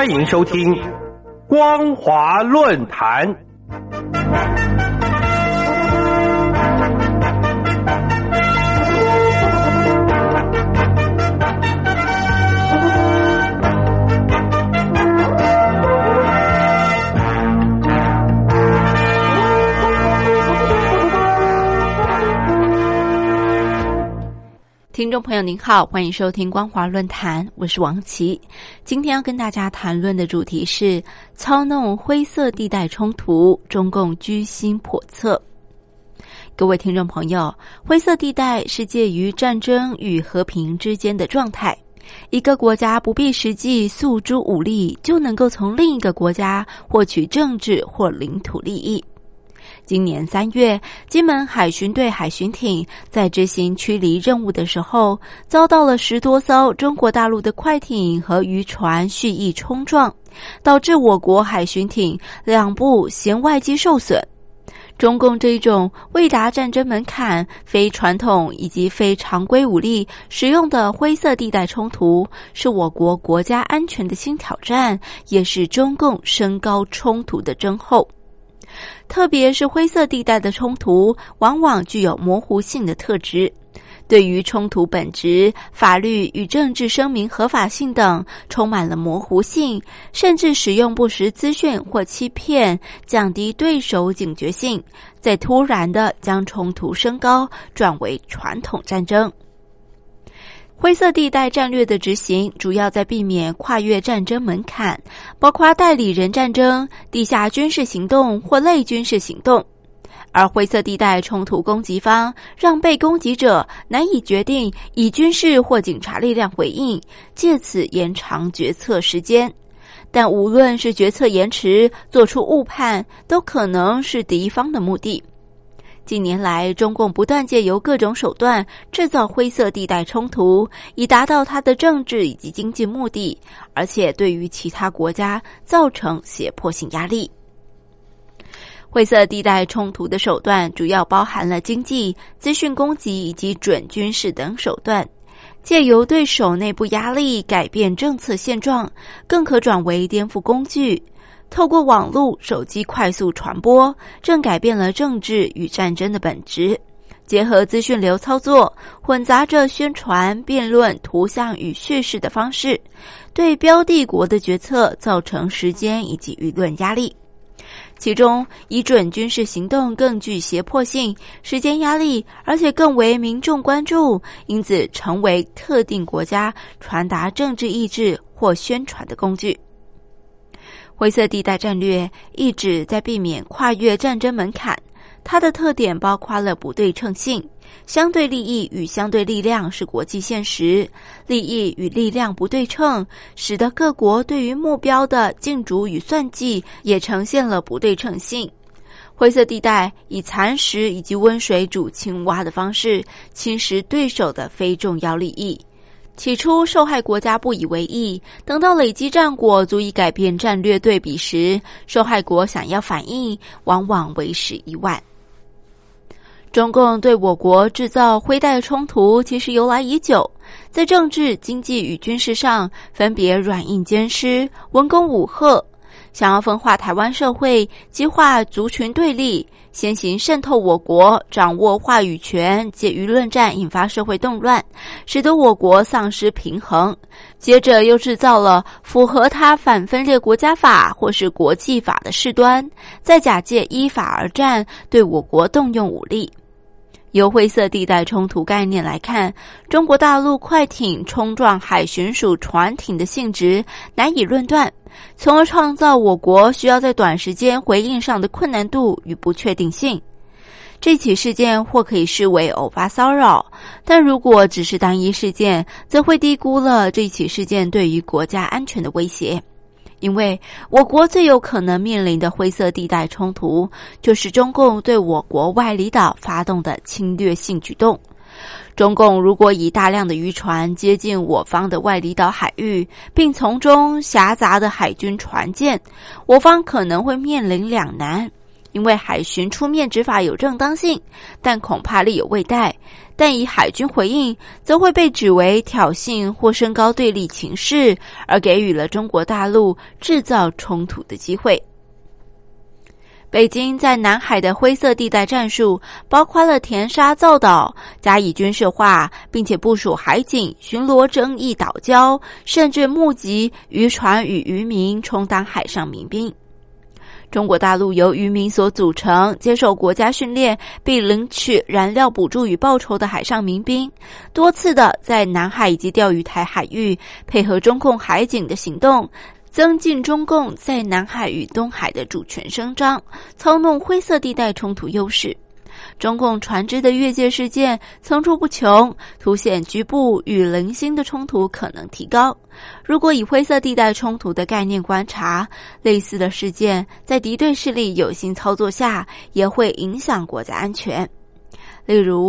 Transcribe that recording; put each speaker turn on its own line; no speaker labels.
欢迎收听光华论坛。
听众朋友您好，欢迎收听光华论坛，我是王琦。今天要跟大家谈论的主题是操弄灰色地带冲突，中共居心叵测。各位听众朋友，灰色地带是介于战争与和平之间的状态，一个国家不必实际诉诸武力，就能够从另一个国家获取政治或领土利益。今年三月，金门海巡队海巡艇在执行驱离任务的时候，遭到了十多艘中国大陆的快艇和渔船蓄意冲撞，导致我国海巡艇两部舷外机受损。中共这种未达战争门槛、非传统以及非常规武力使用的灰色地带冲突，是我国国家安全的新挑战，也是中共升高冲突的征候。特别是灰色地带的冲突，往往具有模糊性的特质。对于冲突本质、法律与政治声明合法性等，充满了模糊性，甚至使用不实资讯或欺骗，降低对手警觉性，再突然的将冲突升高，转为传统战争。灰色地带战略的执行，主要在避免跨越战争门槛，包括代理人战争、地下军事行动或类军事行动。而灰色地带冲突攻击方让被攻击者难以决定以军事或警察力量回应，借此延长决策时间。但无论是决策延迟、做出误判，都可能是敌方的目的。近年来，中共不断借由各种手段制造灰色地带冲突，以达到他的政治以及经济目的，而且对于其他国家造成胁迫性压力。灰色地带冲突的手段主要包含了经济、资讯攻击以及准军事等手段，借由对手内部压力改变政策现状，更可转为颠覆工具。透过网络、手机快速传播，正改变了政治与战争的本质。结合资讯流操作，混杂着宣传、辩论、图像与叙事的方式，对标的国的决策造成时间以及舆论压力。其中，以准军事行动更具胁迫性、时间压力，而且更为民众关注，因此成为特定国家传达政治意志或宣传的工具。灰色地带战略一直在避免跨越战争门槛，它的特点包括了不对称性、相对利益与相对力量是国际现实，利益与力量不对称，使得各国对于目标的竞逐与算计也呈现了不对称性。灰色地带以蚕食以及温水煮青蛙的方式侵蚀对手的非重要利益。起初，受害国家不以为意。等到累积战果足以改变战略对比时，受害国想要反应，往往为时已晚。中共对我国制造灰带冲突，其实由来已久，在政治、经济与军事上，分别软硬兼施、文攻武赫。想要分化台湾社会，激化族群对立，先行渗透我国，掌握话语权，借舆论战引发社会动乱，使得我国丧失平衡。接着又制造了符合他反分裂国家法或是国际法的事端，再假借依法而战，对我国动用武力。由灰色地带冲突概念来看，中国大陆快艇冲撞海巡署船艇的性质难以论断，从而创造我国需要在短时间回应上的困难度与不确定性。这起事件或可以视为偶发骚扰，但如果只是单一事件，则会低估了这起事件对于国家安全的威胁。因为我国最有可能面临的灰色地带冲突，就是中共对我国外离岛发动的侵略性举动。中共如果以大量的渔船接近我方的外离岛海域，并从中夹杂的海军船舰，我方可能会面临两难：因为海巡出面执法有正当性，但恐怕力有未逮。但以海军回应，则会被指为挑衅或升高对立情势，而给予了中国大陆制造冲突的机会。北京在南海的灰色地带战术，包括了填沙造岛、加以军事化，并且部署海警巡逻争议岛礁，甚至募集渔船与渔民充当海上民兵。中国大陆由渔民所组成，接受国家训练并领取燃料补助与报酬的海上民兵，多次的在南海以及钓鱼台海域配合中共海警的行动。增进中共在南海与东海的主权声张，操弄灰色地带冲突优势。中共船只的越界事件层出不穷，凸显局部与零星的冲突可能提高。如果以灰色地带冲突的概念观察，类似的事件在敌对势力有心操作下，也会影响国家安全。例如。